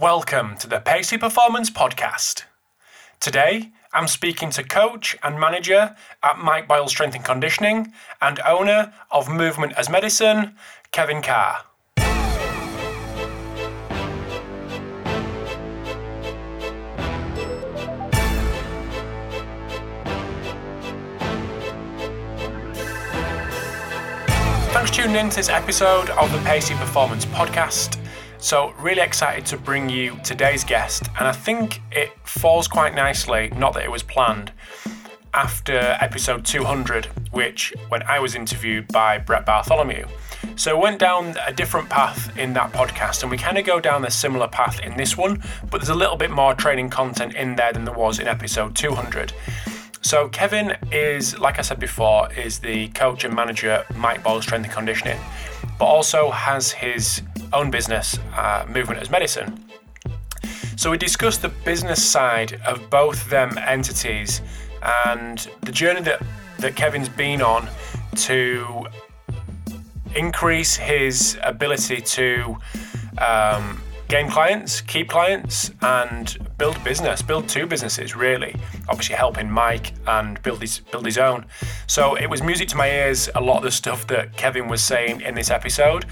Welcome to the Pacey Performance Podcast. Today, I'm speaking to coach and manager at Mike Boyle Strength and Conditioning and owner of Movement as Medicine, Kevin Carr. Thanks for tuning in to this episode of the Pacey Performance Podcast. So, really excited to bring you today's guest, and I think it falls quite nicely, not that it was planned, after episode 200, which when I was interviewed by Brett Bartholomew. So, went down a different path in that podcast, and we kind of go down a similar path in this one, but there's a little bit more training content in there than there was in episode 200. So Kevin is, like I said before, is the coach and manager Mike Boyle Strength and Conditioning, but also has his own business, uh, Movement as Medicine. So we discussed the business side of both them entities and the journey that, that Kevin's been on to increase his ability to um, gain clients, keep clients, and build business, build two businesses really. Obviously helping Mike and build his build his own. So it was music to my ears, a lot of the stuff that Kevin was saying in this episode.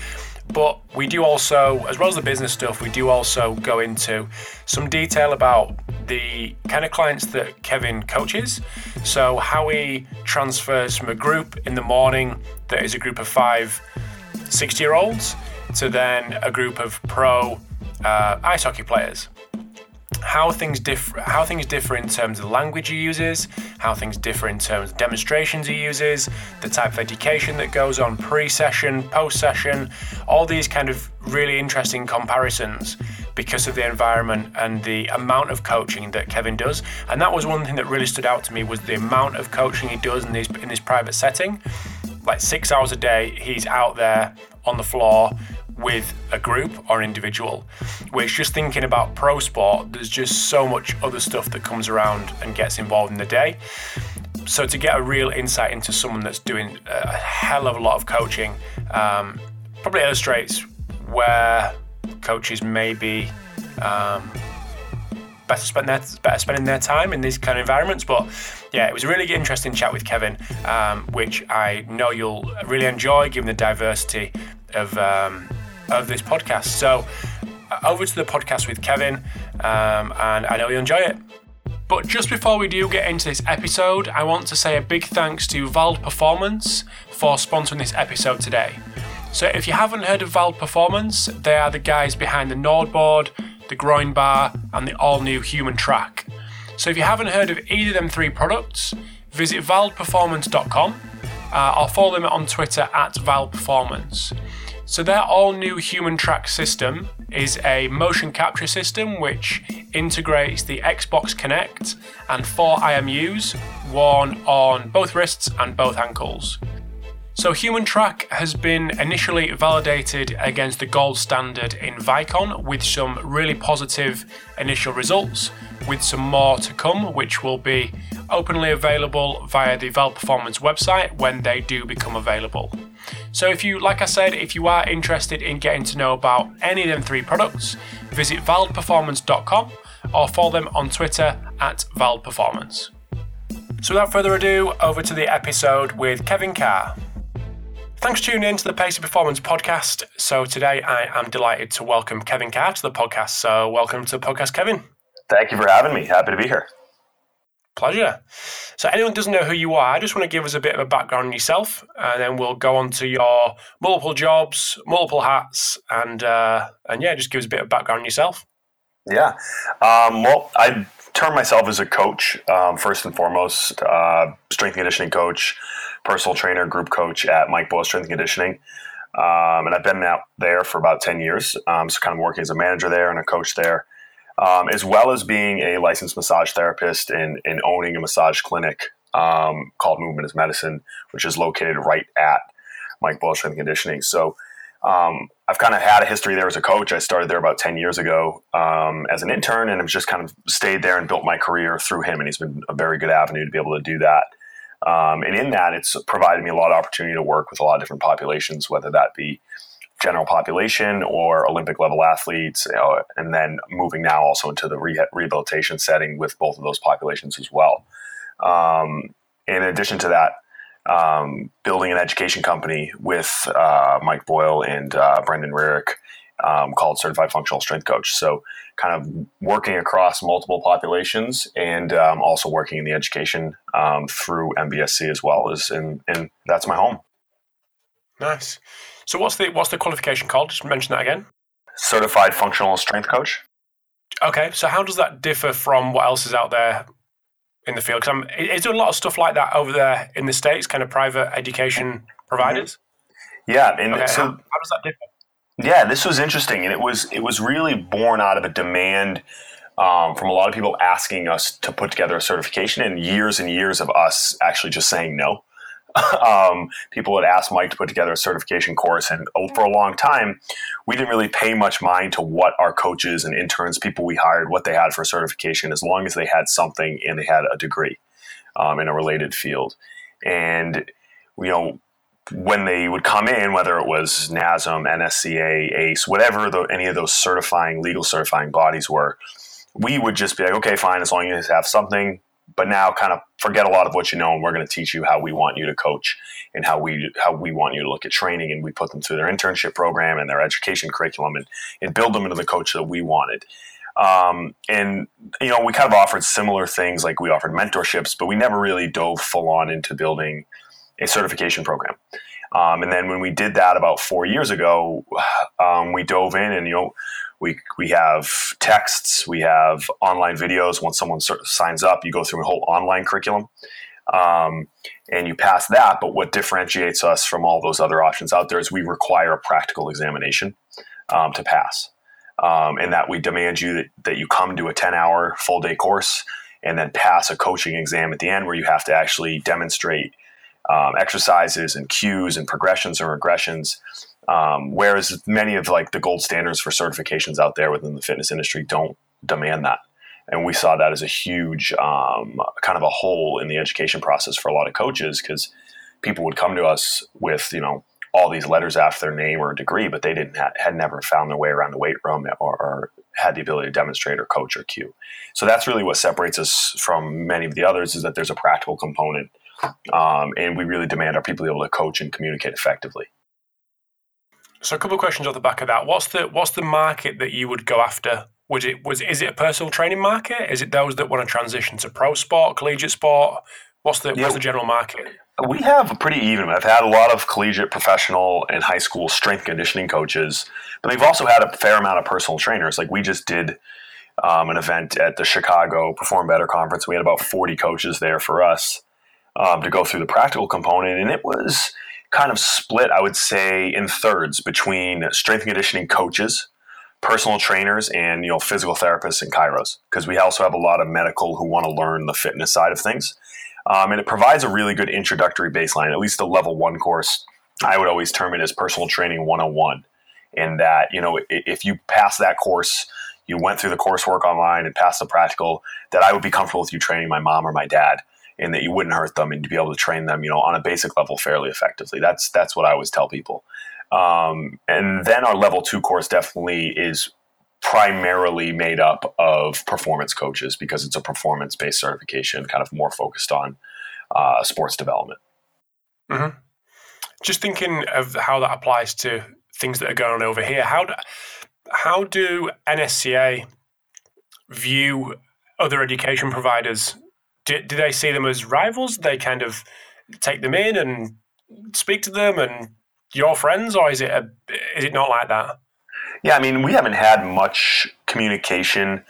But we do also, as well as the business stuff, we do also go into some detail about the kind of clients that Kevin coaches. So, how he transfers from a group in the morning that is a group of five 60 year olds to then a group of pro uh, ice hockey players. How things differ, how things differ in terms of the language he uses, how things differ in terms of demonstrations he uses, the type of education that goes on pre-session, post-session, all these kind of really interesting comparisons because of the environment and the amount of coaching that Kevin does. And that was one thing that really stood out to me was the amount of coaching he does in this in his private setting. Like six hours a day, he's out there on the floor with a group or individual. Which just thinking about pro sport, there's just so much other stuff that comes around and gets involved in the day. So to get a real insight into someone that's doing a hell of a lot of coaching, um, probably illustrates where coaches may be um, better spend their better spending their time in these kind of environments. But yeah, it was a really interesting chat with Kevin, um, which I know you'll really enjoy, given the diversity of um, of this podcast. So, uh, over to the podcast with Kevin, um, and I know you'll enjoy it. But just before we do get into this episode, I want to say a big thanks to Vald Performance for sponsoring this episode today. So, if you haven't heard of Vald Performance, they are the guys behind the NordBord, the Groin Bar, and the all new HumanTrak. So, if you haven't heard of either of them three products, visit valdperformance.com uh, or follow them on Twitter at valdperformance. So their all new HumanTrak system is a motion capture system which integrates the Xbox Kinect and four IMUs worn on both wrists and both ankles. So HumanTrak has been initially validated against the gold standard in Vicon with some really positive initial results, with some more to come, which will be openly available via the Vald Performance website when they do become available. So if you, like I said, if you are interested in getting to know about any of them three products, visit valdperformance.com or follow them on Twitter at valdperformance. So without further ado, over to the episode with Kevin Carr. Thanks for tuning in to the Pacey Performance podcast. So today I am delighted to welcome Kevin Carr to the podcast. So welcome to the podcast, Kevin. Thank you for having me. Happy to be here. Pleasure. So, anyone doesn't know who you are, I just want to give us a bit of a background on yourself, and then we'll go on to your multiple jobs, multiple hats, and uh, and yeah, just give us a bit of background on yourself. Yeah. Um, well, I term myself as a coach um, first and foremost, uh, strength and conditioning coach, personal trainer, group coach at Mike Boyle Strength and Conditioning. Um, and I've been out there for about 10 years. Um, so, kind of working as a manager there and a coach there um, as well as being a licensed massage therapist and, and owning a massage clinic um, called Movement as Medicine, which is located right at Mike Boyle Strength Conditioning. So um, I've kind of had a history there as a coach. I started there about 10 years ago um, as an intern and have just kind of stayed there and built my career through him. And he's been a very good avenue to be able to do that. Um, and in that, it's provided me a lot of opportunity to work with a lot of different populations, whether that be general population or Olympic level athletes, and then moving now also into the re- rehabilitation setting with both of those populations as well. Um, in addition to that, um, building an education company with uh, Mike Boyle and uh, Brendon Rearick um, called Certified Functional Strength Coach. So, kind of working across multiple populations and um, also working in the education um, through MBSC as well as, and, and that's my home. Nice. So, what's the what's the qualification called? Just mention that again. Certified Functional Strength Coach. Okay, so how does that differ from what else is out there in the field? Because I'm, is there a lot of stuff like that over there in the states, kind of private education providers? Yeah, and okay, so how, how does that differ? Yeah, this was interesting, and it was it was really born out of a demand um, from a lot of people asking us to put together a certification, and years and years of us actually just saying no. um, people had asked Mike to put together a certification course, and oh, for a long time, we didn't really pay much mind to what our coaches and interns, people we hired, what they had for certification, as long as they had something and they had a degree um, in a related field. And you know, when they would come in, whether it was NASM, NSCA, ACE, whatever the, any of those certifying, legal certifying bodies were, we would just be like, okay, fine, as long as you have something, but now kind of forget a lot of what you know, and we're going to teach you how we want you to coach and how we how we want you to look at training, and we put them through their internship program and their education curriculum, and, and build them into the coach that we wanted. Um, and you know, we kind of offered similar things, like we offered mentorships, but we never really dove full on into building a certification program. Um, and then when we did that about four years ago, um, we dove in and you know we we have texts, we have online videos. Once someone signs up, you go through a whole online curriculum, um, and you pass that. But what differentiates us from all those other options out there is we require a practical examination um, to pass, um, and that we demand you that, that you come to a ten hour full day course and then pass a coaching exam at the end where you have to actually demonstrate um, exercises and cues and progressions and regressions. Um, whereas many of like the gold standards for certifications out there within the fitness industry don't demand that. And we saw that as a huge um, kind of a hole in the education process for a lot of coaches because people would come to us with, you know, all these letters after their name or degree, but they didn't ha- had never found their way around the weight room or, or, had the ability to demonstrate or coach or cue. So that's really what separates us from many of the others is that there's a practical component um, and we really demand our people be able to coach and communicate effectively. So, a couple of questions off the back of that. What's the what's the market that you would go after? Was it was is it a personal training market? Is it those that want to transition to pro sport, collegiate sport? What's the yeah. what's the general market? We have a pretty even. I've had a lot of collegiate, professional, and high school strength conditioning coaches, but we've also had a fair amount of personal trainers. Like we just did um, an event at the Chicago Perform Better conference. We had about forty coaches there for us, um, to go through the practical component, and it was kind of split, I would say, in thirds between strength and conditioning coaches, personal trainers, and you know physical therapists and chiros, because we also have a lot of medical who want to learn the fitness side of things, um, and it provides a really good introductory baseline. At least the level one course, I would always term it as personal training 101, in that you know if you pass that course you went through the coursework online and passed the practical, that I would be comfortable with you training my mom or my dad and that you wouldn't hurt them and to be able to train them, you know, on a basic level fairly effectively. That's that's what I always tell people. Um, and then our level two course definitely is primarily made up of performance coaches because it's a performance based certification, kind of more focused on uh, sports development. Mm-hmm. Just thinking of how that applies to things that are going on over here. How do, how do NSCA view other education providers do, do they see them as rivals? They kind of take them in and speak to them and your friends, or is it a, is it not like that? Yeah, I mean, we haven't had much communication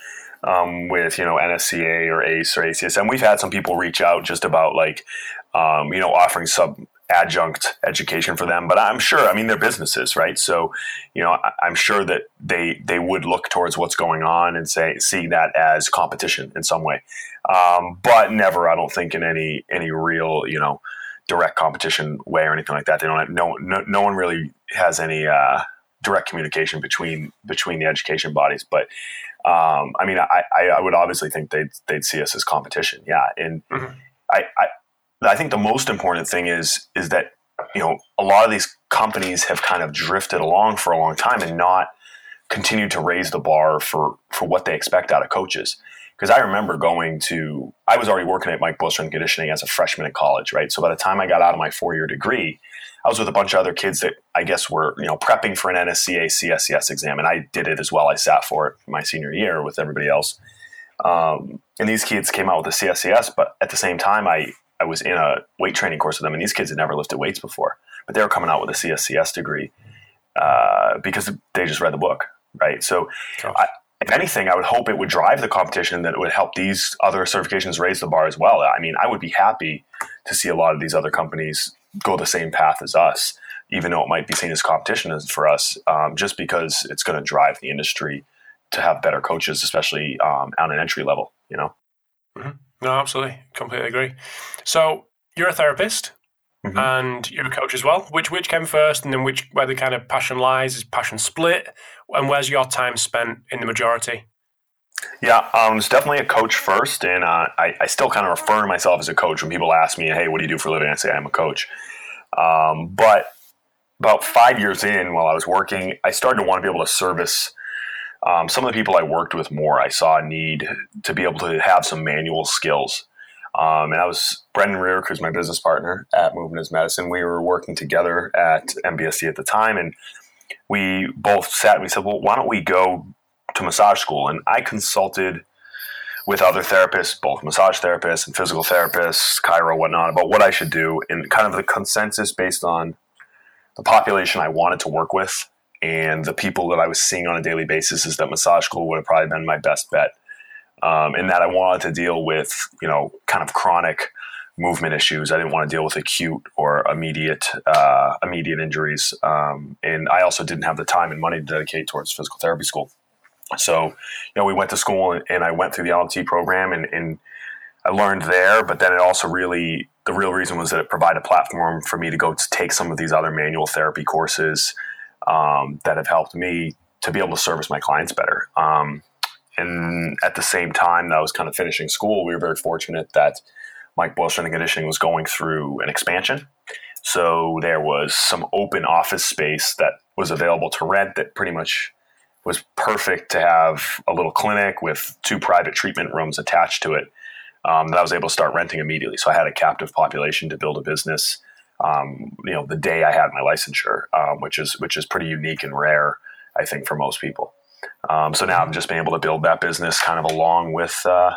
um, with you know NSCA or ACE or ACSM. We've had some people reach out just about like um, you know offering sub adjunct education for them. But I'm sure, I mean, they're businesses, right? So, you know, I, am sure that they they would look towards what's going on and say see that as competition in some way, um, but never, I don't think, in any any real, you know, direct competition way or anything like that. They don't. Have, no, no, no one really has any uh, direct communication between between the education bodies, but. Um, I mean, I, I would obviously think they'd, they'd see us as competition. Yeah. And mm-hmm. I, I, I think the most important thing is is that you know, a lot of these companies have kind of drifted along for a long time and not continued to raise the bar for for what they expect out of coaches. Because I remember going to, I was already working at Mike Boyle Strength Conditioning as a freshman in college, right? So by the time I got out of my four year degree, I was with a bunch of other kids that I guess were, you know, prepping for an NSCA CSCS exam. And I did it as well. I sat for it my senior year with everybody else. Um, and these kids came out with a CSCS, but at the same time, I, I was in a weight training course with them, and these kids had never lifted weights before, but they were coming out with a CSCS degree uh, because they just read the book, right? So, I, if anything, I would hope it would drive the competition that it would help these other certifications raise the bar as well. I mean, I would be happy to see a lot of these other companies go the same path as us, even though it might be seen as competition as for us, um, just because it's going to drive the industry to have better coaches, especially um, on an entry level. You know. Mm-hmm. No, absolutely, completely agree. So you're a therapist. Mm-hmm. And you're a coach as well. Which which came first, and then which where the kind of passion lies? Is passion split, and where's your time spent in the majority? Yeah, um, it's definitely a coach first, and uh, I, I, still kind of refer to myself as a coach when people ask me, "Hey, what do you do for a living?" I say I'm a coach. Um, but about five years in, while I was working, I started to want to be able to service um, some of the people I worked with more. I saw a need to be able to have some manual skills. Um, and I was Brendan Rear, who's my business partner at Movement is Medicine. We were working together at MBSC at the time, and we both sat and we said, "Well, why don't we go to massage school?" And I consulted with other therapists, both massage therapists and physical therapists, chiro, whatnot, about what I should do, and kind of the consensus based on the population I wanted to work with and the people that I was seeing on a daily basis is that massage school would have probably been my best bet. Um, and that I wanted to deal with, you know, kind of chronic movement issues. I didn't want to deal with acute or immediate uh, immediate injuries. Um, and I also didn't have the time and money to dedicate towards physical therapy school. So, you know, we went to school and, and I went through the LMT program and, and I learned there, but then it also really, the real reason was that it provided a platform for me to go to take some of these other manual therapy courses um, that have helped me to be able to service my clients better. Um, and at the same time that I was kind of finishing school, we were very fortunate that Mike Boyle Strength and Conditioning was going through an expansion. So there was some open office space that was available to rent that pretty much was perfect to have a little clinic with two private treatment rooms attached to it um, that I was able to start renting immediately. So I had a captive population to build a business um, you know, the day I had my licensure, um, which is which is pretty unique and rare, I think, for most people. Um, so now I'm just being able to build that business kind of along with uh,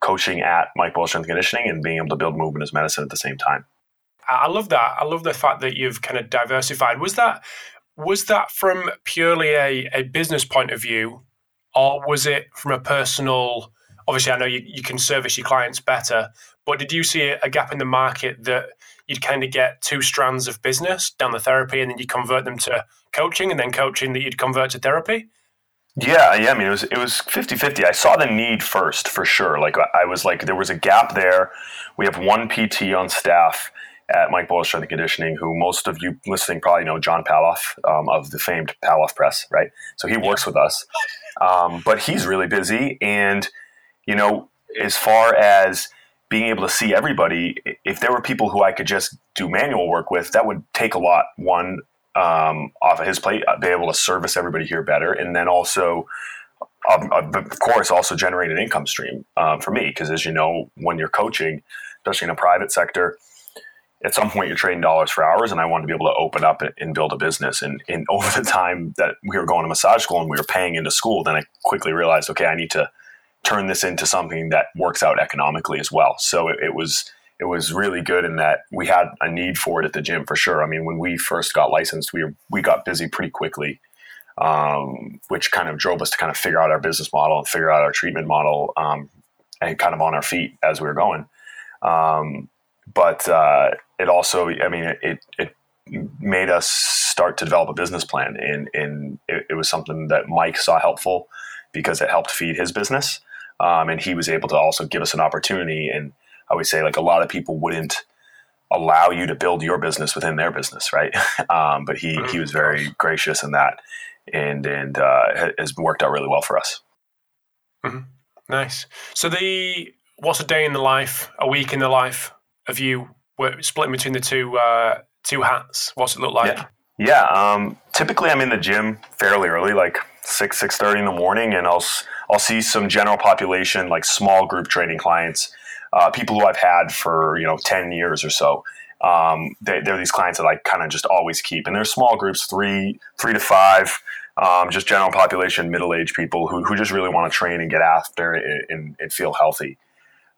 coaching at Mike Boyle Strength Conditioning and being able to build movement as medicine at the same time. I love that. I love the fact that you've kind of diversified. Was that was that from purely a, a business point of view, or was it from a personal? Obviously, I know you, you can service your clients better, but did you see a gap in the market that you'd kind of get two strands of business down the therapy and then you convert them to coaching and then coaching that you'd convert to therapy? Yeah, yeah. I mean, it was it was 50-50. I saw the need first for sure. Like I was like, there was a gap there. We have one PT on staff at Mike Boyle Strength and Conditioning, who most of you listening probably know, John Pallof um, of the famed Pallof Press, right? So he works with us, um, but he's really busy. And you know, as far as being able to see everybody, if there were people who I could just do manual work with, that would take a lot, one, um, off of his plate, I'd be able to service everybody here better. And then also, um, of course, also generate an income stream um, for me. Because as you know, when you're coaching, especially in a private sector, at some point you're trading dollars for hours. And I wanted to be able to open up and build a business. And, and over the time that we were going to massage school and we were paying into school, then I quickly realized, okay, I need to turn this into something that works out economically as well. So it, it, was it was really good in that we had a need for it at the gym for sure. I mean, when we first got licensed, we we got busy pretty quickly, um, which kind of drove us to kind of figure out our business model and figure out our treatment model um, and kind of on our feet as we were going. Um, but uh, it also, I mean, it, it made us start to develop a business plan, and and it, it was something that Mike saw helpful because it helped feed his business um, and he was able to also give us an opportunity. And I would say like a lot of people wouldn't allow you to build your business within their business, right? Um, but he he was very gracious in that, and and uh, has worked out really well for us. Mm-hmm. Nice. So the what's a day in the life, a week in the life of you, splitting between the two uh, two hats? What's it look like? Yeah. Yeah, um, typically I'm in the gym fairly early, like six six thirty in the morning, and I'll I'll see some general population, like small group training clients, uh, people who I've had for you know ten years or so. Um, they, are these clients that I kind of just always keep, and they're small groups, three three to five, um, just general population, middle aged people who who just really want to train and get after it and, and feel healthy.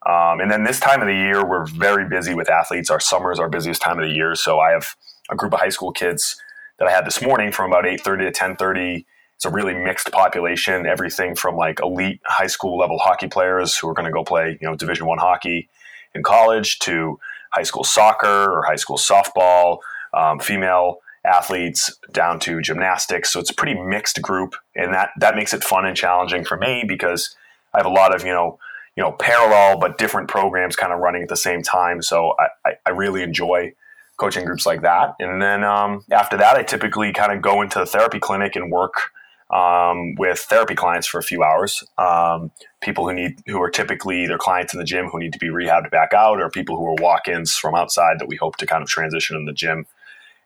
Um, and then this time of the year, we're very busy with athletes. Our summer is our busiest time of the year, so I have a group of high school kids that I had this morning from about 8:30 to 10:30. It's a really mixed population, everything from like elite high school level hockey players who are going to go play, you know, Division 1 hockey in college to high school soccer or high school softball, um, female athletes down to gymnastics. So it's a pretty mixed group, and that that makes it fun and challenging for me because I have a lot of you know you know parallel but different programs kind of running at the same time. So I, I, I really enjoy coaching groups like that. And then um, after that, I typically kind of go into the therapy clinic and work um, with therapy clients for a few hours. Um, people who need who are typically either clients in the gym who need to be rehabbed back out, or people who are walk-ins from outside that we hope to kind of transition in the gym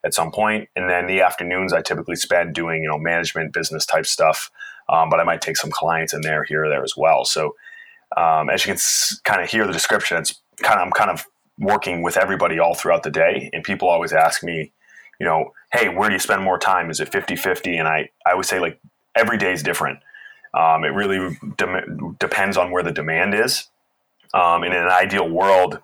at some point. And then the afternoons, I typically spend doing you know management, business type stuff. Um, but I might take some clients in there here or there as well. So um, as you can s- kind of hear the description, it's kind of I'm kind of working with everybody all throughout the day. And people always ask me, you know, hey, where do you spend more time? Is it 50 50? And I, I would say, like, every day is different. Um, it really de- depends on where the demand is. Um, and in an ideal world,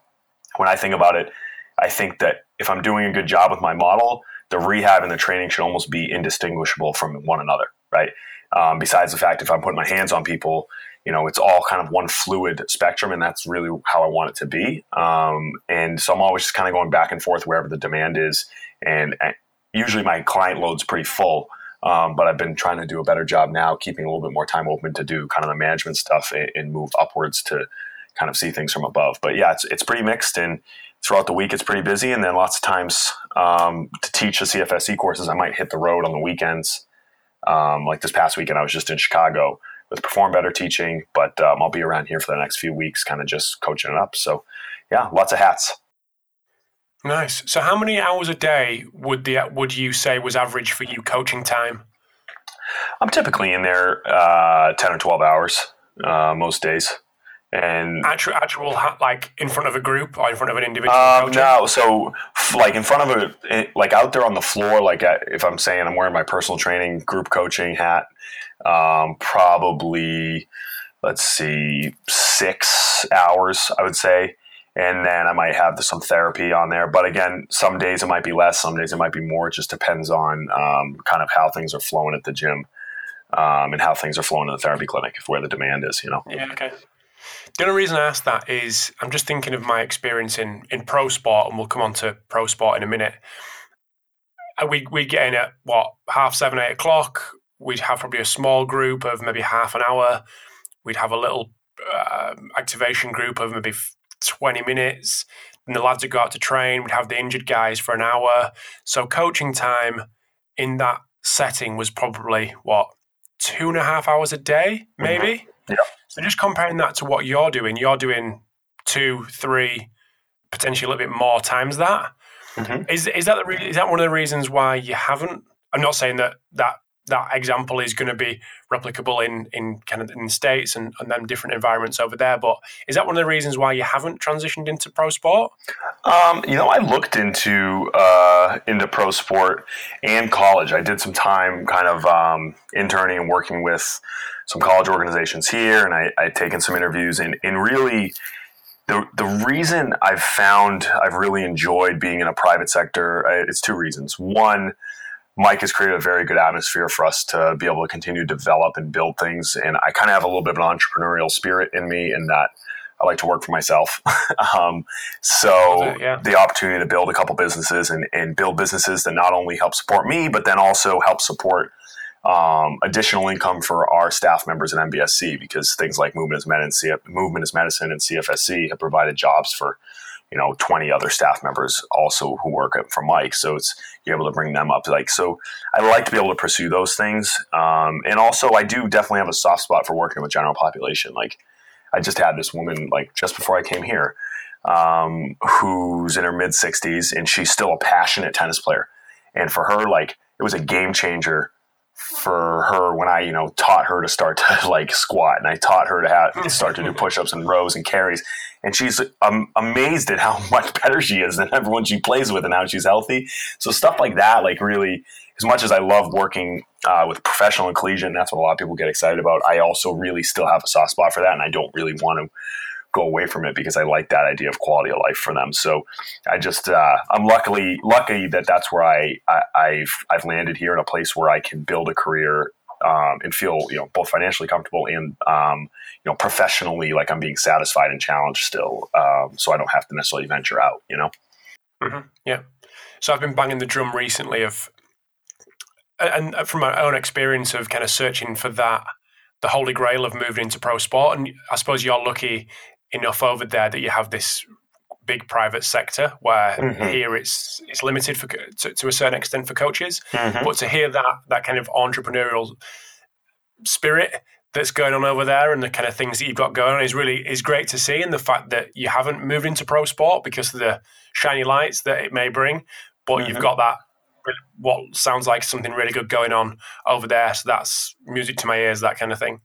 when I think about it, I think that if I'm doing a good job with my model, the rehab and the training should almost be indistinguishable from one another, right? Um, besides the fact, if I'm putting my hands on people, you know, it's all kind of one fluid spectrum, and that's really how I want it to be. Um, and so I'm always just kind of going back and forth wherever the demand is. And, and usually my client load's pretty full, um, but I've been trying to do a better job now, keeping a little bit more time open to do kind of the management stuff and, and move upwards to kind of see things from above. But yeah, it's it's pretty mixed, and throughout the week it's pretty busy, and then lots of times um, to teach the CFSC courses, I might hit the road on the weekends. Um, like this past weekend, I was just in Chicago with Perform Better teaching, but um, I'll be around here for the next few weeks, kind of just coaching it up. So, yeah, lots of hats. Nice. So, how many hours a day would the would you say was average for you coaching time? I'm typically in there uh, ten or twelve hours uh, most days. And actual, actual, like in front of a group or in front of an individual. Um, no, so like in front of a, like out there on the floor, like if I'm saying I'm wearing my personal training group coaching hat, um, probably let's see six hours i would say and then i might have some therapy on there. But again some days it might be less some days it might be more. It just depends on um, kind of how things are flowing at the gym um, and how things are flowing in the therapy clinic where the demand is you know? Yeah okay. The only reason I ask that is I'm just thinking of my experience in, in pro sport, and we'll come on to pro sport in a minute. We we get in at what half seven, eight o'clock. We'd have probably a small group of maybe half an hour. We'd have a little uh, activation group of maybe 20 minutes. And the lads would go out to train. We'd have the injured guys for an hour. So coaching time in that setting was probably what two and a half hours a day, maybe. Mm-hmm. Yeah. So just comparing that to what you're doing, you're doing two, three, potentially a little bit more times that. Mm-hmm. Is is that the re- is that one of the reasons why you haven't? I'm not saying that that that example is going to be replicable in in kind of in the states and, and then different environments over there. But is that one of the reasons why you haven't transitioned into pro sport? Um, you know, I looked into uh, into pro sport and college. I did some time kind of um, interning and working with some college organizations here, and I I'd taken some interviews and and really. The, the reason I've found I've really enjoyed being in a private sector, it's two reasons. One, Mike has created a very good atmosphere for us to be able to continue to develop and build things. And I kind of have a little bit of an entrepreneurial spirit in me in that I like to work for myself. um, so yeah. the opportunity to build a couple businesses and, and, build businesses that not only help support me, but then also help support um, additional income for our staff members at MBSC because things like movement is medicine, movement is medicine and CFSC have provided jobs for you know 20 other staff members also who work for Mike. So it's you're able to bring them up. Like so, I like to be able to pursue those things. Um, and also, I do definitely have a soft spot for working with general population. Like I just had this woman like just before I came here, um, who's in her mid 60s, and she's still a passionate tennis player. And for her, like it was a game changer for her when I, you know, taught her to start to like squat and I taught her to have start to do push-ups and rows and carries. And she's um, amazed at how much better she is than everyone she plays with and how she's healthy. So stuff like that, like really, as much as I love working uh, with professional and collegiate, that's what a lot of people get excited about. I also really still have a soft spot for that, and I don't really want to go away from it because I like that idea of quality of life for them. So I just uh, I'm luckily lucky that that's where I, I have I've landed here in a place where I can build a career um, and feel you know both financially comfortable and um, you know professionally like I'm being satisfied and challenged still. Um, so I don't have to necessarily venture out. You know. Mm-hmm. Yeah. So I've been banging the drum recently of and from my own experience of kind of searching for that the holy grail of moving into pro sport and i suppose you're lucky enough over there that you have this big private sector where mm-hmm. here it's it's limited for to, to, a certain extent for coaches mm-hmm. but to hear that that kind of entrepreneurial spirit that's going on over there and the kind of things that you've got going on is really is great to see and the fact that you haven't moved into pro sport because of the shiny lights that it may bring but mm-hmm. you've got that what sounds like something really good going on over there so that's music to my ears that kind of thing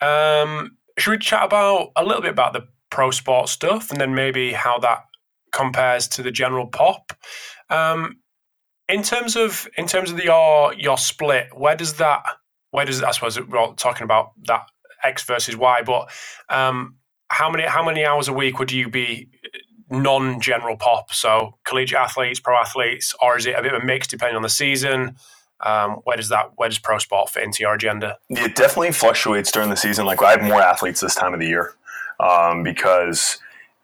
um should we chat about a little bit about the pro sport stuff and then maybe how that compares to the general pop? Um, in terms of in terms of the, your your split, where does that where does I suppose we're talking about that X versus Y, but um, how many how many hours a week would you be non general pop? So collegiate athletes, pro athletes, or is it a bit of a mix depending on the season? Um, where does that where does pro sport fit into your agenda? It definitely fluctuates during the season. Like I have more athletes this time of the year um, because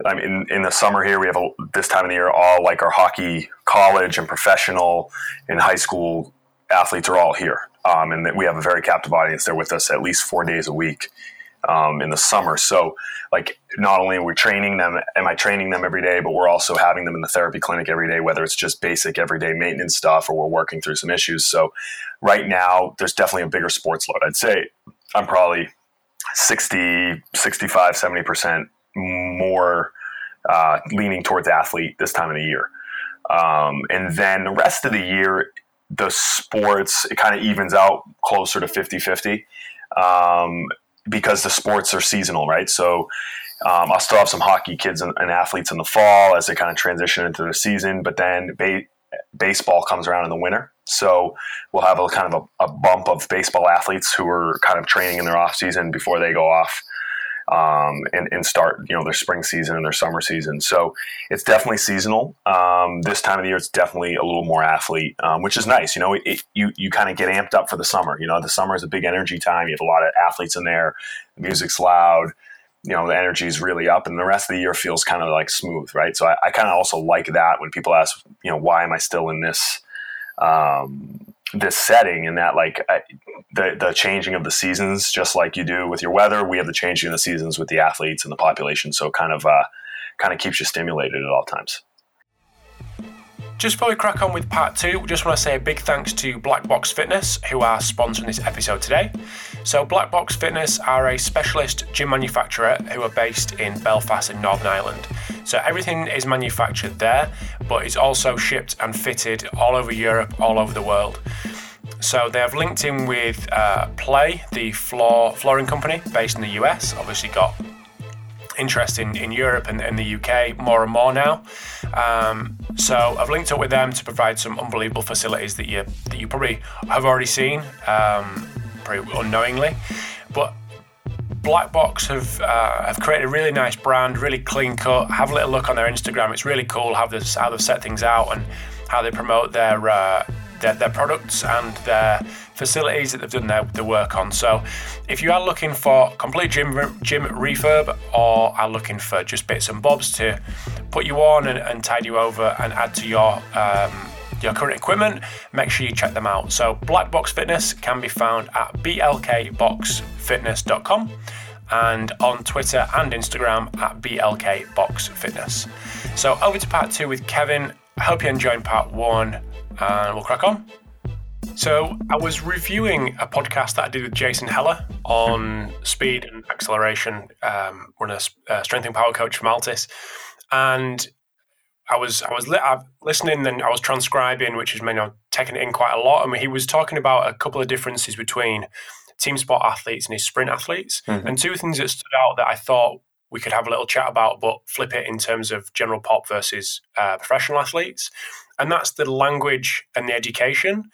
I mean in, in the summer here we have a, this time of the year all like our hockey college and professional and high school athletes are all here, um, and we have a very captive audience. They're with us at least four days a week um, in the summer. So, like, not only are we training them, am I training them every day, but we're also having them in the therapy clinic every day, whether it's just basic everyday maintenance stuff or we're working through some issues. So, right now, there's definitely a bigger sports load. I'd say I'm probably 60, 65, 70% more uh, leaning towards athlete this time of the year. Um, and then the rest of the year, the sports, it kind of evens out closer to 50 50. Um, because the sports are seasonal, right? So um, I'll still have some hockey kids and, and, athletes in the fall as they kind of transition into the season, but then ba- baseball comes around in the winter. So we'll have a kind of a, a, bump of baseball athletes who are kind of training in their off season before they go off um, and, and, start you know their spring season and their summer season. So it's definitely seasonal. Um, this time of the year, it's definitely a little more athlete, um, which is nice. You know, it, you you kind of get amped up for the summer. You know, the summer is a big energy time. You have a lot of athletes in there. The music's loud. You know, the energy is really up, and the rest of the year feels kind of like smooth, right? So I, I kind of also like that when people ask, you know, why am I still in this? Um, this setting and that like I, the the changing of the seasons just like you do with your weather we have the changing of the seasons with the athletes and the population. So kind of uh, kind of keeps you stimulated at all times just before we crack on with part two, we just want to say a big thanks to Black Box Fitness, who are sponsoring this episode today. So, Black Box Fitness are a specialist gym manufacturer who are based in Belfast in Northern Ireland. So, everything is manufactured there, but it's also shipped and fitted all over Europe, all over the world. So they have linked in with uh, Play, the floor flooring company based in the US. Obviously, got interest in, in Europe and, in the UK more and more now. Um, so I've linked up with them to provide some unbelievable facilities that you that you probably have already seen, um, pretty unknowingly. But Black Box have uh, have created a really nice brand, really clean cut. Have a little look on their Instagram; it's really cool how they how they've set things out and how they promote their uh, their, their products and their facilities that they've done their, their work on. So if you are looking for complete gym gym refurb or are looking for just bits and bobs to put you on and, and you over and add to your um, your current equipment, make sure you check them out. So Black Box Fitness can be found at blkboxfitness.com and on Twitter and Instagram at blkboxfitness. So over to part two with Kevin. I hope you enjoyed part one and we'll crack on. So I was reviewing a podcast that I did with Jason Hettler on speed and acceleration. Um, run a uh, strength and power coach from Altis, and I was I was li- listening and I was transcribing, which is mean I'm taking it in quite a lot. Mean, he was talking about a couple of differences between team sport athletes and his sprint athletes, mm-hmm. and two things that stood out that I thought we could have a little chat about, but flip it in terms of general pop versus uh, professional athletes, and that's the language and the education.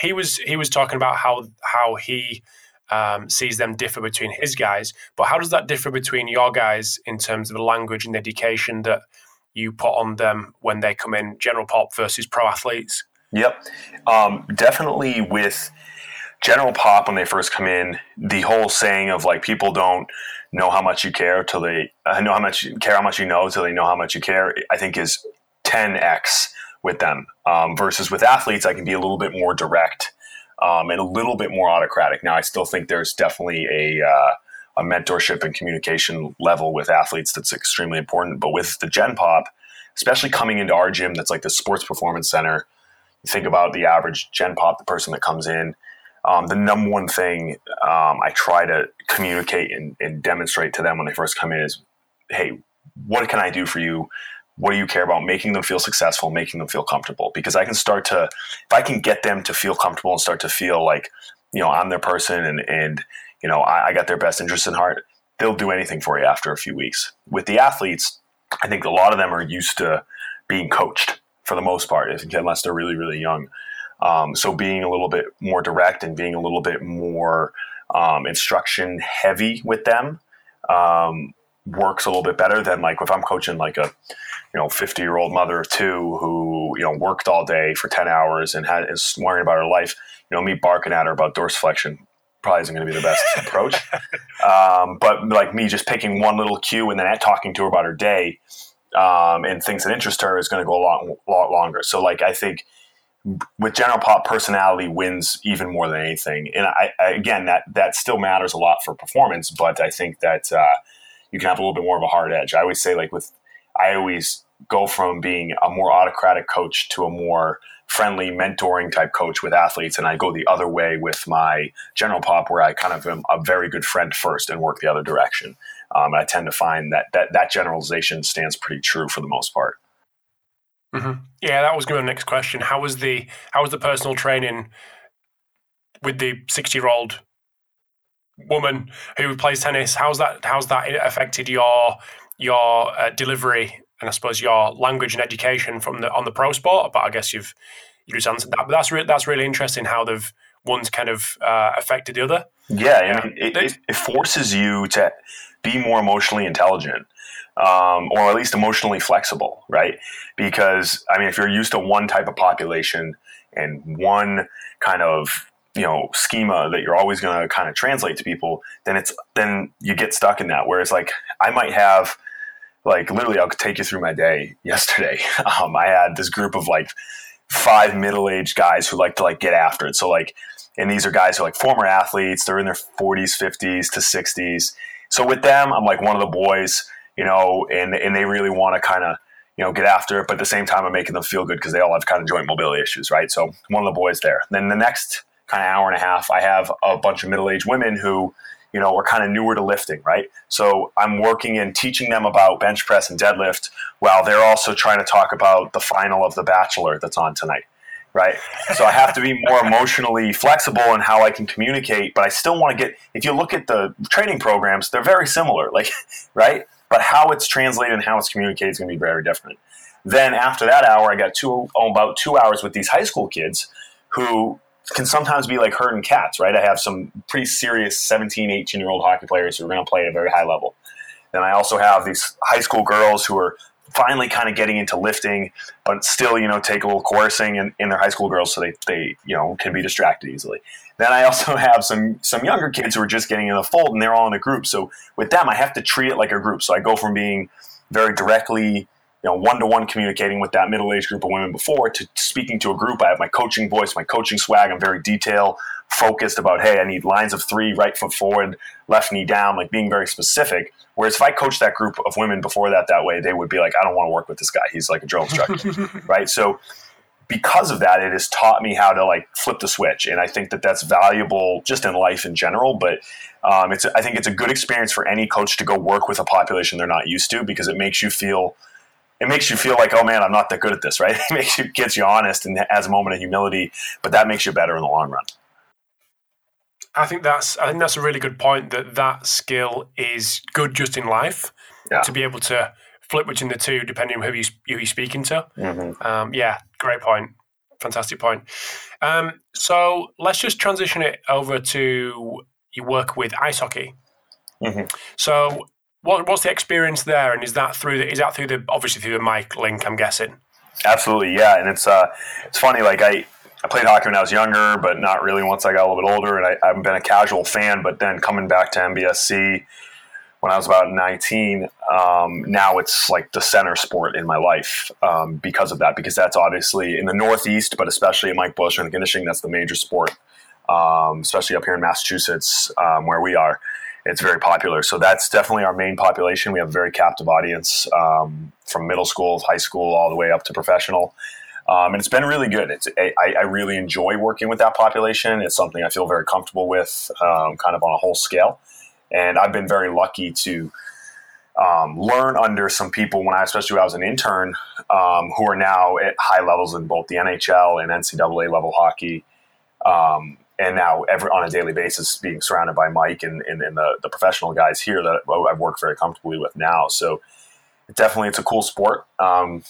He was he was talking about how how he um, sees them differ between his guys, but how does that differ between your guys in terms of the language and education that you put on them when they come in, general pop versus pro athletes? Yep, um, definitely with general pop when they first come in, the whole saying of like people don't know how much you care till they uh, know how much you care how much you know till they know how much you care. I think is 10x with them um, versus with athletes. I can be a little bit more direct um, and a little bit more autocratic. Now, I still think there's definitely a uh, a mentorship and communication level with athletes that's extremely important. But with the Gen Pop, especially coming into our gym, that's like the sports performance center. You think about the average Gen Pop, the person that comes in um, the number one thing um, I try to communicate and, and, demonstrate to them when they first come in is, hey, what can I do for you? What do you care about? Making them feel successful, making them feel comfortable. Because I can start to, if I can get them to feel comfortable and start to feel like, you know, I'm their person and, and you know, I, I got their best interest in heart, they'll do anything for you after a few weeks. With the athletes, I think a lot of them are used to being coached for the most part, unless they're really, really young. Um, so being a little bit more direct and being a little bit more um, instruction heavy with them um, works a little bit better than like if I'm coaching like a you know 50 year old mother of two who you know worked all day for 10 hours and had, is worrying about her life. You know me barking at her about dorsiflexion probably isn't going to be the best approach. Um, but like me just picking one little cue and then talking to her about her day um, and things that interest her is going to go a lot, lot longer. So like I think with general pop personality wins even more than anything. And I, I, again, that that still matters a lot for performance, but I think that uh, you can have a little bit more of a hard edge. I always say like with, I always go from being a more autocratic coach to a more friendly mentoring type coach with athletes, and I go the other way with my general pop, where I kind of am a very good friend first and work the other direction. Um, I tend to find that that that generalization stands pretty true for the most part. Mm-hmm. Yeah, that was going to be the next question. How was the how was the personal training with the sixty year old woman who plays tennis? How's that how's that affected your your uh, delivery and I suppose your language and education from the on the pro sport? But I guess you've you just answered that. But that's re- that's really interesting how they've one's kind of uh, affected the other. Yeah, yeah. I mean, it, it, it forces you to be more emotionally intelligent um, or at least emotionally flexible, right? Because I mean, if you're used to one type of population and one kind of you know schema that you're always going to kind of translate to people, then it's then you get stuck in that. Whereas like I might have like literally, I'll take you through my day yesterday. Um, I had this group of like five middle-aged guys who like to like get after it. So like, and these are guys who are like former athletes. They're in their 40s, 50s to 60s. So with them, I'm like one of the boys you know, and and they really want to kind of you know get after it, but at the same time, I'm making them feel good because they all have kind of joint mobility issues, right? So one of the boys there. Then the next kind of hour and a half, I have a bunch of middle aged women who you know are kind of newer to lifting, right? So I'm working and teaching them about bench press and deadlift while they're also trying to talk about the final of The Bachelor that's on tonight right? So I have to be more emotionally flexible in how I can communicate, but I still want to get. If you look at the training programs, they're very similar, like right but how it's translated and how it's communicated is going to be very different. Then after that hour, I got two oh, about two hours with these high school kids who can sometimes be like herding cats, right? I have some pretty serious 17, 18 year old hockey players who are going to play at a very high level. Then I also have these high school girls who are finally kind of getting into lifting, but still, you know, take a little coercing in, in their high school girls so they, they, you know, can be distracted easily. Then I also have some some younger kids who are just getting in the fold, and they're all in a group. So with them, I have to treat it like a group. So I go from being very directly, you know, one to one communicating with that middle aged group of women before to speaking to a group. I have my coaching voice, my coaching swag. I'm very detail focused about, hey, I need lines of three, right foot forward, left knee down, like being very specific. Whereas if I coached that group of women before that that way, they would be like, I don't want to work with this guy. He's like a drill instructor, right? So because of that, it has taught me how to like flip the switch, and I think that that's valuable just in life in general. But um, it's I think it's a good experience for any coach to go work with a population they're not used to because it makes you feel it makes you feel like oh man I'm not that good at this right. It makes you gets you honest and has a moment of humility, but that makes you better in the long run. I think that's I think that's a really good point that that skill is good just in life yeah. to be able to flip between the two depending on who you who you're speaking to. Mm-hmm. Um, yeah, great point. Fantastic point. Um, so let's just transition it over to you work with ice hockey. Mm-hmm. So what, what's the experience there, and is that through the, is that through the obviously through the Mike link? I'm guessing. Absolutely, yeah, and it's uh, it's funny. Like I, I played hockey when I was younger, but not really once I got a little bit older. And I, I've been a casual fan, but then coming back to MBSC when I was about 19, um, now it's like the center sport in my life um, because of that. Because that's obviously in the Northeast, but especially in Mike Boyle and conditioning, that's the major sport, um, especially up here in Massachusetts um, where we are. It's very popular. So that's definitely our main population. We have a very captive audience um, from middle school, high school, all the way up to professional. Um, and it's been really good. It's, I, I, really enjoy working with that population. It's something I feel very comfortable with, um, kind of on a whole scale. And I've been very lucky to um, learn under some people when I, especially when I was an intern, um, who are now at high levels in both the NHL and NCAA level hockey. Um, and now every, on a daily basis being surrounded by Mike and, and, and the, the professional guys here that I've worked very comfortably with now. So definitely it's a cool sport. Um,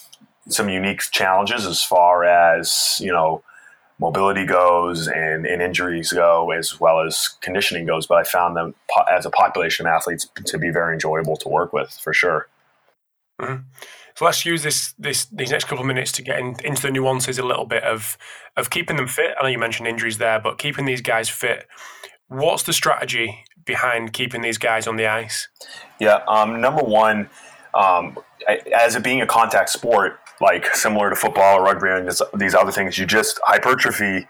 some unique challenges as far as you know mobility goes and, and injuries go as well as conditioning goes but i found them as a population of athletes to be very enjoyable to work with for sure mm-hmm. So let's use this this these next couple of minutes to get in, into the nuances a little bit of of keeping them fit. I know you mentioned injuries there but keeping these guys fit. What's the strategy behind keeping these guys on the ice? Yeah um, number one um, as it being a contact sport like similar to football or rugby and these other things, you just hypertrophy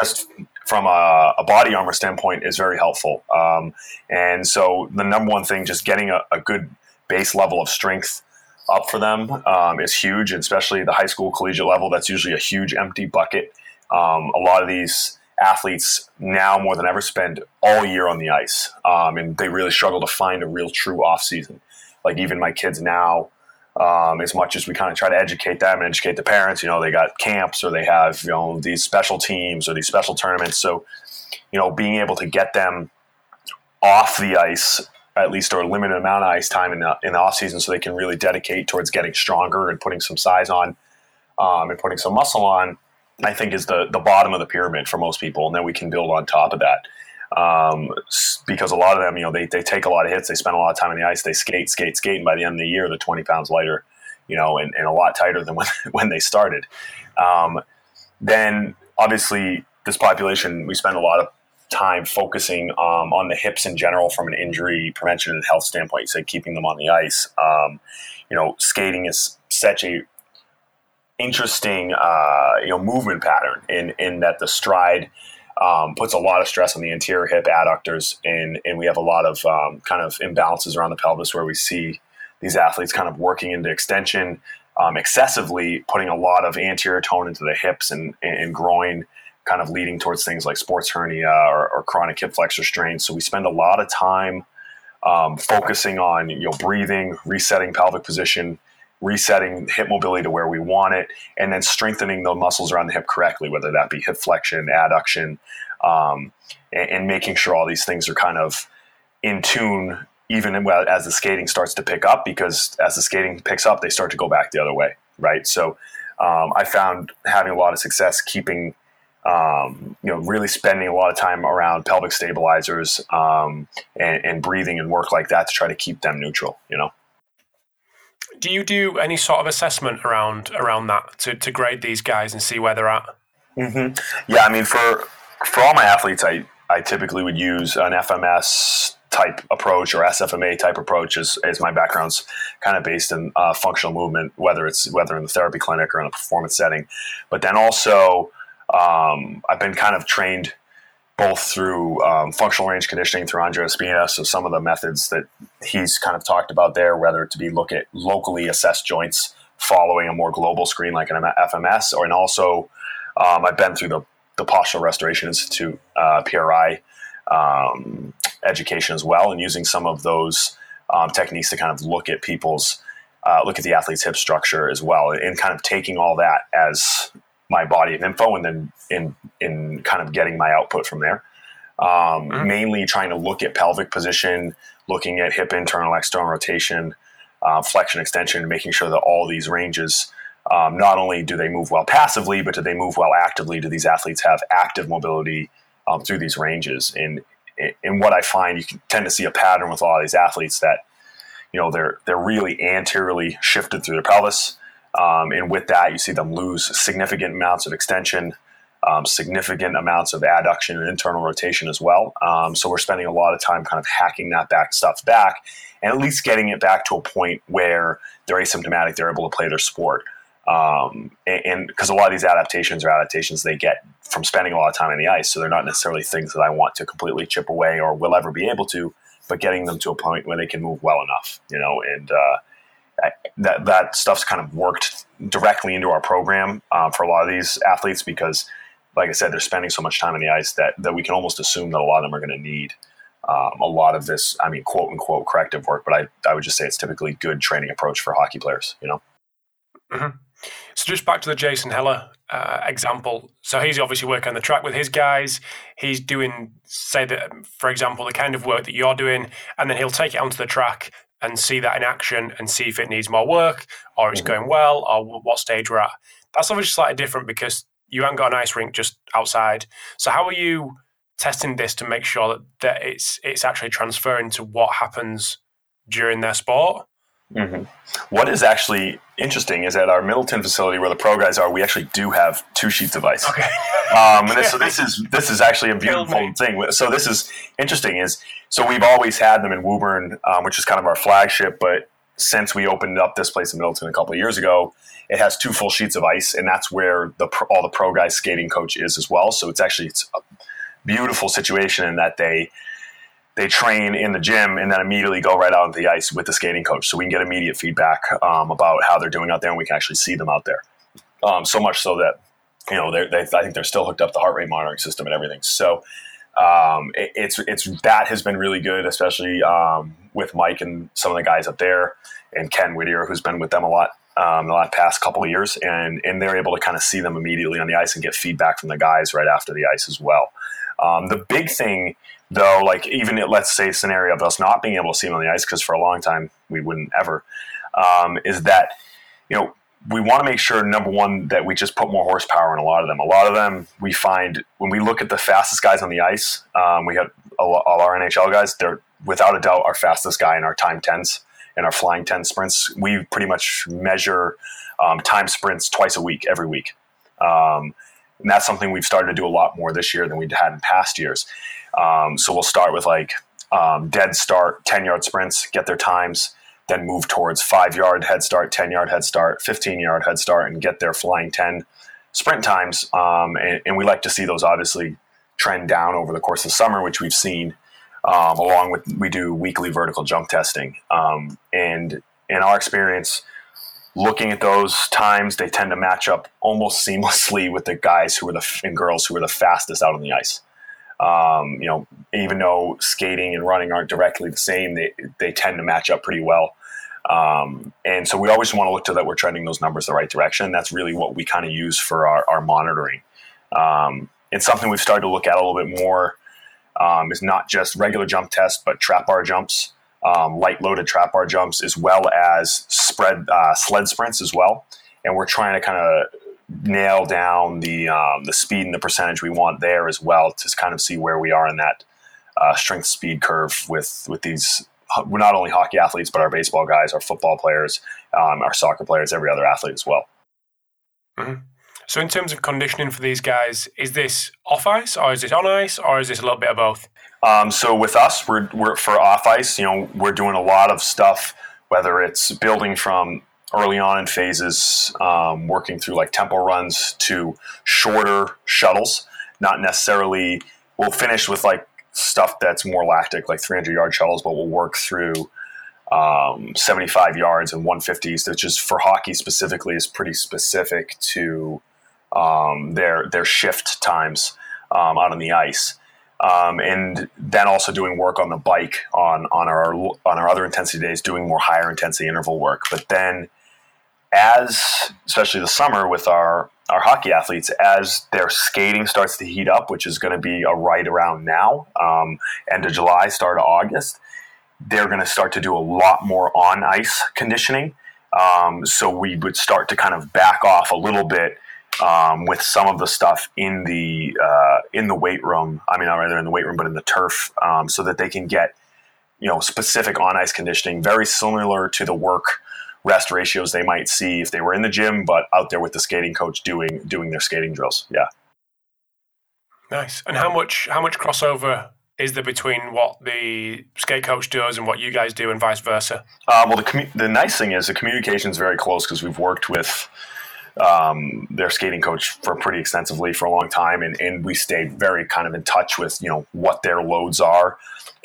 just from a, a body armor standpoint is very helpful. Um, and so the number one thing, just getting a, a good base level of strength up for them um, is huge, especially the high school collegiate level. That's usually a huge empty bucket. Um, a lot of these athletes now more than ever spend all year on the ice, um, and they really struggle to find a real true off season. Like even my kids now, um, as much as we kind of try to educate them and educate the parents. You know, they got camps or they have you know these special teams or these special tournaments. So, you know, being able to get them off the ice at least or a limited amount of ice time in the in the off season, so they can really dedicate towards getting stronger and putting some size on um, and putting some muscle on. I think is the the bottom of the pyramid for most people, and then we can build on top of that um, because a lot of them, you know, they, they take a lot of hits, they spend a lot of time on the ice, they skate, skate, skate, and by the end of the year, they're 20 pounds lighter, you know, and, and a lot tighter than when, when they started. Um, then obviously, this population, we spend a lot of time focusing um, on the hips in general from an injury prevention and health standpoint. You said keeping them on the ice. Um, you know, skating is such a interesting uh, you know movement pattern in in that the stride um, puts a lot of stress on the anterior hip adductors, and and we have a lot of um, kind of imbalances around the pelvis where we see these athletes kind of working into extension um, excessively, putting a lot of anterior tone into the hips and, and groin, kind of leading towards things like sports hernia or, or chronic hip flexor strain. So we spend a lot of time um, focusing on you know breathing, resetting pelvic position, resetting hip mobility to where we want it, and then strengthening the muscles around the hip correctly, whether that be hip flexion, adduction, um, and, and, making sure all these things are kind of in tune, even as the skating starts to pick up, because as the skating picks up, they start to go back the other way, right? So um, I found having a lot of success keeping. Um, you know, really spending a lot of time around pelvic stabilizers um, and, and breathing and work like that to try to keep them neutral. You know do you do any sort of assessment around around that to, to grade these guys and see where they're at? Mm-hmm. Yeah, I mean, for for all my athletes, I I typically would use an FMS type approach or SFMA type approach as, as my background's kind of based in uh, functional movement, whether it's whether in the therapy clinic or in a performance setting. But then also, um, I've been kind of trained both through um, functional range conditioning through Andreo Spina. So some of the methods that he's kind of talked about there, whether to be look at locally assessed joints following a more global screen like an FMS, or and also um, I've been through the the Postural Restoration Institute uh, PRI um, education as well, and using some of those um, techniques to kind of look at people's uh, look at the athlete's hip structure as well, and kind of taking all that as my body of info, and then in in kind of getting my output from there. Um, mm-hmm. Mainly trying to look at pelvic position, looking at hip internal external rotation, uh, flexion extension, making sure that all these ranges. Um, not only do they move well passively, but do they move well actively? Do these athletes have active mobility um, through these ranges? And in what I find, you can tend to see a pattern with a lot of these athletes that you know they're they're really anteriorly shifted through their pelvis, um, and with that, you see them lose significant amounts of extension, um, significant amounts of adduction and internal rotation as well. Um, so we're spending a lot of time kind of hacking that back stuff back, and at least getting it back to a point where they're asymptomatic, they're able to play their sport. Um, and because a lot of these adaptations are adaptations they get from spending a lot of time on the ice, so they're not necessarily things that I want to completely chip away or will ever be able to, but getting them to a point where they can move well enough, you know, and uh, that that stuff's kind of worked directly into our program uh, for a lot of these athletes because, like I said, they're spending so much time on the ice that that we can almost assume that a lot of them are going to need. Um, a lot of this, I mean, quote unquote corrective work, but I, I would just say it's typically good training approach for hockey players, you know? Mm-hmm. So just back to the Jason Hettler uh, example. So he's obviously working on the track with his guys. He's doing, say that, for example, the kind of work that you're doing, and then he'll take it onto the track and see that in action and see if it needs more work or it's mm-hmm. going well or what stage we're at. That's obviously slightly different because you haven't got an ice rink just outside. So how are you testing this to make sure that, that it's it's actually transferring to what happens during their sport? Mm-hmm. What is actually interesting is at our Middleton facility where the pro guys are, we actually do have two sheets of ice. Okay. um, and this, so this is this is actually a beautiful thing. So this is interesting. Is so we've always had them in Woburn, um, which is kind of our flagship. But since we opened up this place in Middleton a couple of years ago, it has two full sheets of ice, and that's where the all the pro guys skating coach is as well. So it's actually it's a beautiful situation in that they they train in the gym and then immediately go right out on the ice with the skating coach. So we can get immediate feedback um, about how they're doing out there and we can actually see them out there. Um, so much so that, you know, they, I think they're still hooked up the heart rate monitoring system and everything. So um, it, it's, it's, that has been really good, especially um, with Mike and some of the guys up there and Ken Whittier, who's been with them a lot. Um, the last past couple of years, and and they're able to kind of see them immediately on the ice and get feedback from the guys right after the ice as well. Um, the big thing though, like even it, let's say scenario of us not being able to see them on the ice because for a long time we wouldn't ever, um, is that you know we want to make sure number one that we just put more horsepower in a lot of them. A lot of them we find when we look at the fastest guys on the ice, um, we have all our NHL guys. They're without a doubt our fastest guy in our time tens and our flying ten sprints. We pretty much measure um, time sprints twice a week, every week. Um, and that's something we've started to do a lot more this year than we had in past years. Um, so we'll start with like um, dead start, 10 yard sprints, get their times, then move towards five yard head start, 10 yard head start, 15 yard head start, and get their flying 10 sprint times. Um, and, and, we like to see those obviously trend down over the course of summer, which we've seen. Um, along with we do weekly vertical jump testing, um, and in our experience, looking at those times, they tend to match up almost seamlessly with the guys who are the and girls who are the fastest out on the ice. Um, you know, even though skating and running aren't directly the same, they they tend to match up pretty well. Um, and so we always want to look to that we're trending those numbers the right direction. That's really what we kind of use for our, our monitoring. Um, it's something we've started to look at a little bit more. Um, is not just regular jump tests, but trap bar jumps, um, light loaded trap bar jumps, as well as spread uh, sled sprints as well. And we're trying to kind of nail down the um, the speed and the percentage we want there as well to kind of see where we are in that uh, strength speed curve with with these not only hockey athletes but our baseball guys, our football players, um, our soccer players, every other athlete as well. Mm-hmm. So, in terms of conditioning for these guys, is this off ice or is this on ice or is this a little bit of both? Um, so, with us, we're, we're for off ice. You know, we're doing a lot of stuff, whether it's building from early on in phases, um, working through like tempo runs to shorter shuttles. Not necessarily, we'll finish with like stuff that's more lactic, like 300 yard shuttles, but we'll work through um, 75 yards and 150s, which is for hockey specifically is pretty specific to um, their their shift times um, out on the ice. Um, and then also doing work on the bike on on our on our other intensity days, doing more higher intensity interval work. But then, as especially the summer with our our hockey athletes, as their skating starts to heat up, which is going to be a right around now, um, end of July, start of August, they're going to start to do a lot more on ice conditioning. Um, so we would start to kind of back off a little bit um, with some of the stuff in the uh, in the weight room. I mean, not rather in the weight room, but in the turf, um, so that they can get you know specific on ice conditioning, very similar to the work rest ratios they might see if they were in the gym, but out there with the skating coach doing doing their skating drills. Yeah. Nice. And how much how much crossover is there between what the skate coach does and what you guys do, and vice versa? Uh, well, the commu- the nice thing is the communication is very close because we've worked with um, their skating coach for pretty extensively for a long time, and, and we stay very kind of in touch with you know what their loads are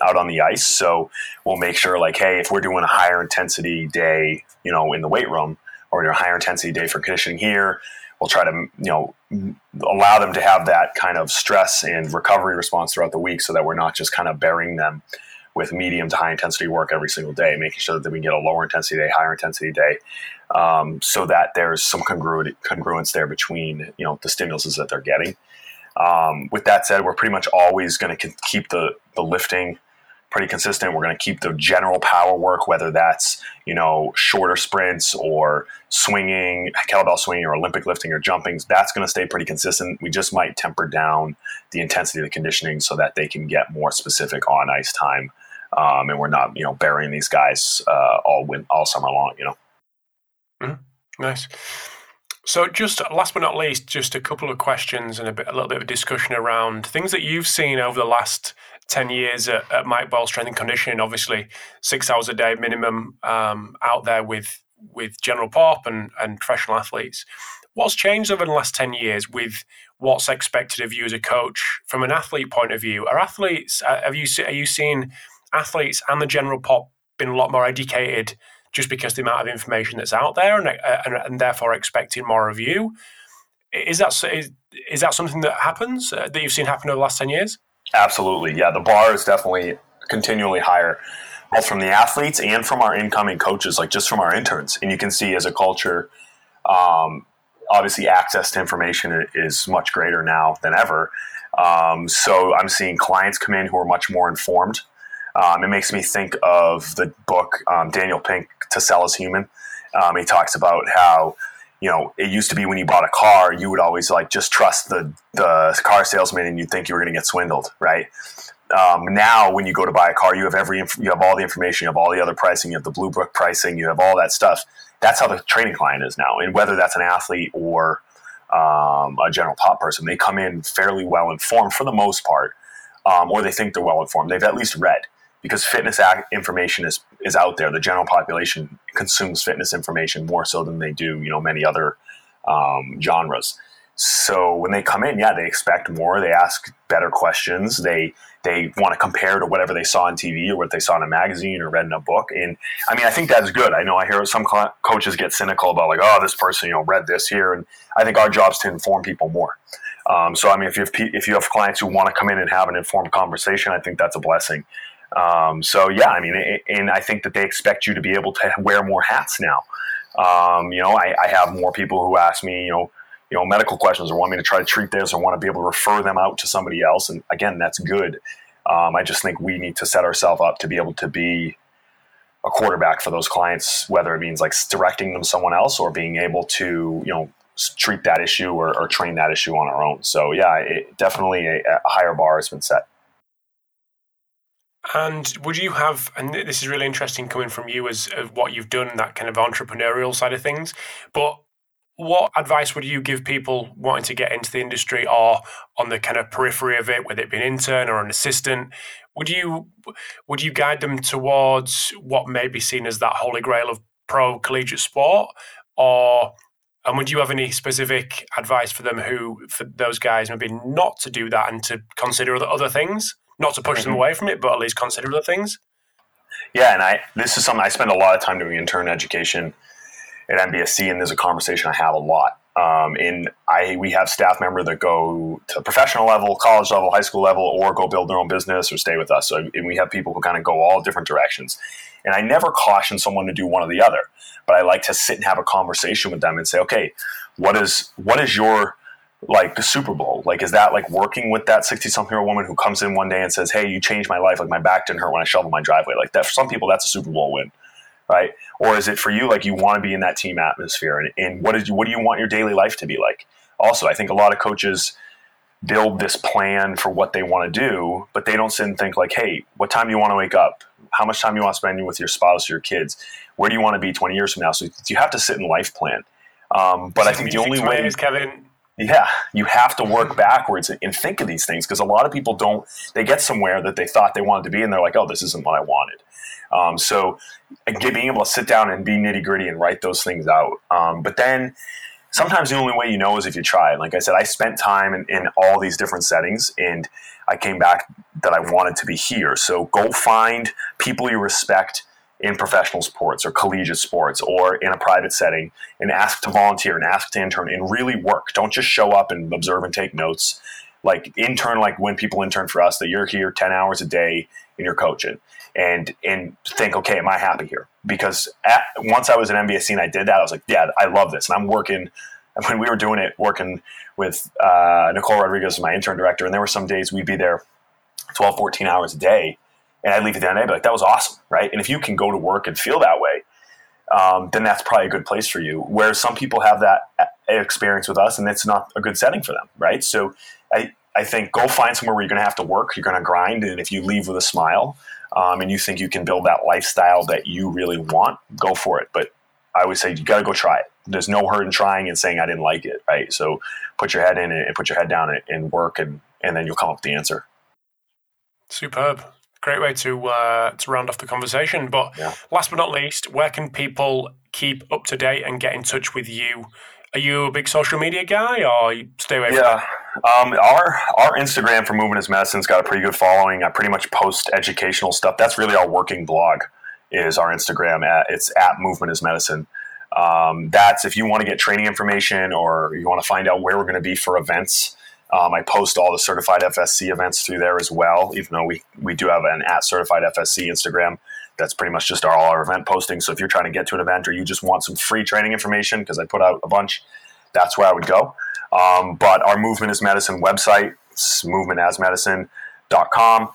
out on the ice. So we'll make sure like, hey, if we're doing a higher intensity day, you know, in the weight room, or a higher intensity day for conditioning here, we'll try to you know allow them to have that kind of stress and recovery response throughout the week, so that we're not just kind of burying them with medium to high intensity work every single day, making sure that we get a lower intensity day, higher intensity day, um, so that there's some congruity, congruence there between you know the stimuluses that they're getting. Um, with that said, we're pretty much always going to keep the the lifting pretty consistent. We're going to keep the general power work, whether that's you know shorter sprints or swinging, kettlebell swinging, or Olympic lifting or jumping. That's going to stay pretty consistent. We just might temper down the intensity of the conditioning so that they can get more specific on ice time, um, and we're not you know burying these guys uh, all win all summer long. You know. Mm-hmm. Nice. So, just last but not least, just a couple of questions and a, bit, a little bit of discussion around things that you've seen over the last 10 years at, at Mike Boyle Strength and Conditioning. Obviously, six hours a day minimum um, out there with, with general pop and, and professional athletes. What's changed over the last 10 years with what's expected of you as a coach from an athlete point of view? Are athletes, uh, have you, are you seeing athletes and the general pop been a lot more educated? Just because the amount of information that's out there and, uh, and, and therefore expecting more of you. Is that is, is that something that happens uh, that you've seen happen over the last ten years? Absolutely, yeah. The bar is definitely continually higher, both from the athletes and from our incoming coaches, like just from our interns. And you can see as a culture, um, obviously access to information is much greater now than ever. Um, so I'm seeing clients come in who are much more informed. Um, it makes me think of the book um, Daniel Pink To Sell Is Human. Um, he talks about how you know it used to be when you bought a car, you would always like just trust the the car salesman, and you'd think you were going to get swindled, right? Um, now, when you go to buy a car, you have every you have all the information, you have all the other pricing, you have the Blue Book pricing, you have all that stuff. That's how the training client is now, and whether that's an athlete or um, a general pop person, they come in fairly well informed for the most part, um, or they think they're well informed. They've at least read because fitness information is is out there. The general population consumes fitness information more so than they do, you know, many other um, genres. So when they come in, yeah, they expect more. They ask better questions. They they want to compare to whatever they saw on TV or what they saw in a magazine or read in a book. And I mean, I think that's good. I know I hear some co- coaches get cynical about like, oh, this person, you know, read this here, and I think our job is to inform people more. Um, so I mean, if you have if you have clients who want to come in and have an informed conversation, I think that's a blessing. Um, so yeah, I mean, and I think that they expect you to be able to wear more hats now. Um, you know, I, I, have more people who ask me, you know, you know, medical questions or want me to try to treat this or want to be able to refer them out to somebody else. And again, that's good. Um, I just think we need to set ourselves up to be able to be a quarterback for those clients, whether it means like directing them to someone else or being able to, you know, treat that issue or, or train that issue on our own. So yeah, it, definitely a, a higher bar has been set. And would you have, and this is really interesting coming from you as, as what you've done, that kind of entrepreneurial side of things, but what advice would you give people wanting to get into the industry or on the kind of periphery of it, whether it be an intern or an assistant? Would you would you guide them towards what may be seen as that holy grail of pro collegiate sport, or and would you have any specific advice for them who for those guys maybe not to do that and to consider other, other things? Not to push mm-hmm. them away from it, but at least consider other things. Yeah, and I this is something I spend a lot of time doing intern education at MBSC, and there's a conversation I have a lot. Um, and I we have staff members that go to professional level, college level, high school level, or go build their own business or stay with us. So, and we have people who kind of go all different directions. And I never caution someone to do one or the other, but I like to sit and have a conversation with them and say, okay, what is what is your like Super Bowl? Like, is that like working with that 60 something year old woman who comes in one day and says, Hey, you changed my life. Like, my back didn't hurt when I shoveled my driveway. Like, that for some people, that's a Super Bowl win, right? Or is it for you, like, you want to be in that team atmosphere? And, and what, is, what do you want your daily life to be like? Also, I think a lot of coaches build this plan for what they want to do, but they don't sit and think, like, Hey, what time do you want to wake up? How much time do you want to spend with your spouse or your kids? Where do you want to be 20 years from now? So you have to sit and life plan. Um, but I think the only way is Kevin yeah, you have to work backwards and think of these things because a lot of people don't. They get somewhere that they thought they wanted to be, and they're like, "Oh, this isn't what I wanted." Um, so, being able to sit down and be nitty gritty and write those things out. Um, but then, sometimes the only way you know is if you try. Like I said, I spent time in, in all these different settings, and I came back that I wanted to be here. So, go find people you respect in professional sports or collegiate sports or in a private setting and ask to volunteer and ask to intern and really work. Don't just show up and observe and take notes. Like intern, like when people intern for us, that you're here 10 hours a day and you're coaching and and think, okay, am I happy here? Because at, once I was at MBSC and I did that, I was like, yeah, I love this. And I'm working, when we were doing it, working with uh, Nicole Rodriguez, my intern director, and there were some days we'd be there 12, 14 hours a day and I'd leave at the end of the day, like, that was awesome, right? And if you can go to work and feel that way, um, then that's probably a good place for you. Where some people have that uh, experience with us, and it's not a good setting for them, right? So I, I think go find somewhere where you're going to have to work, you're going to grind, and if you leave with a smile, um, and you think you can build that lifestyle that you really want, go for it. But I always say you got to go try it. There's no hurt in trying and saying I didn't like it, right? So put your head in it and put your head down and work, and and then you'll come up with the answer. Superb great way to uh, to round off the conversation. But yeah. last but not least, where can people keep up to date and get in touch with you? Are you a big social media guy, or stay away? Yeah, um, our our Instagram for Movement as Medicine's got a pretty good following. I pretty much post educational stuff. That's really our working blog. Is our Instagram at it's at Movement as Medicine. Um, that's if you want to get training information or you want to find out where we're going to be for events. Um, I post all the certified FSC events through there as well, even though we, we do have an at certified FSC Instagram. That's pretty much just our, all our event posting. So if you're trying to get to an event or you just want some free training information, because I put out a bunch, that's where I would go. Um, but our Movement as Medicine website, movementasmedicine.com.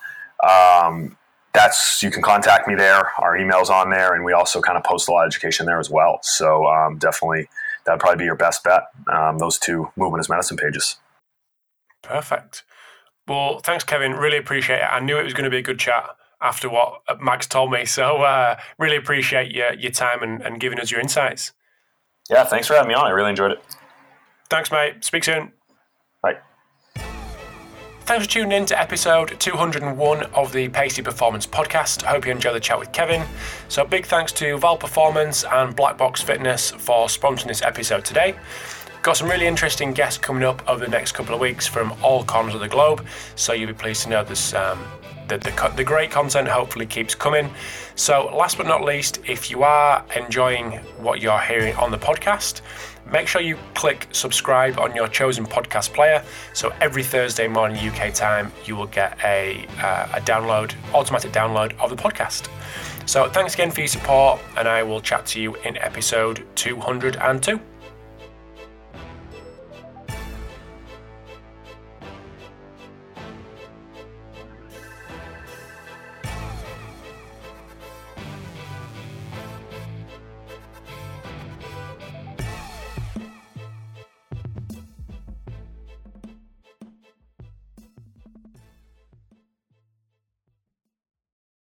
Um, that's you can contact me there. Our email's on there, and we also kind of post a lot of education there as well. So um, definitely, that'd probably be your best bet. Um, those two Movement as Medicine pages. Perfect. Well, thanks, Kevin. Really appreciate it. I knew it was going to be a good chat after what Max told me. So, uh, really appreciate your, your time and, and giving us your insights. Yeah, thanks for having me on. I really enjoyed it. Thanks, mate. Speak soon. Bye. Thanks for tuning in to episode 201 of the Pacey Performance podcast. I hope you enjoyed the chat with Kevin. So, big thanks to VALD Performance and Black Box Fitness for sponsoring this episode today. Got some really interesting guests coming up over the next couple of weeks from all corners of the globe, so you'll be pleased to know this. Um, the, the, the great content hopefully keeps coming. So, last but not least, if you are enjoying what you're hearing on the podcast, make sure you click subscribe on your chosen podcast player. So every Thursday morning UK time, you will get a, uh, a download, automatic download of the podcast. So thanks again for your support, and I will chat to you in episode 202.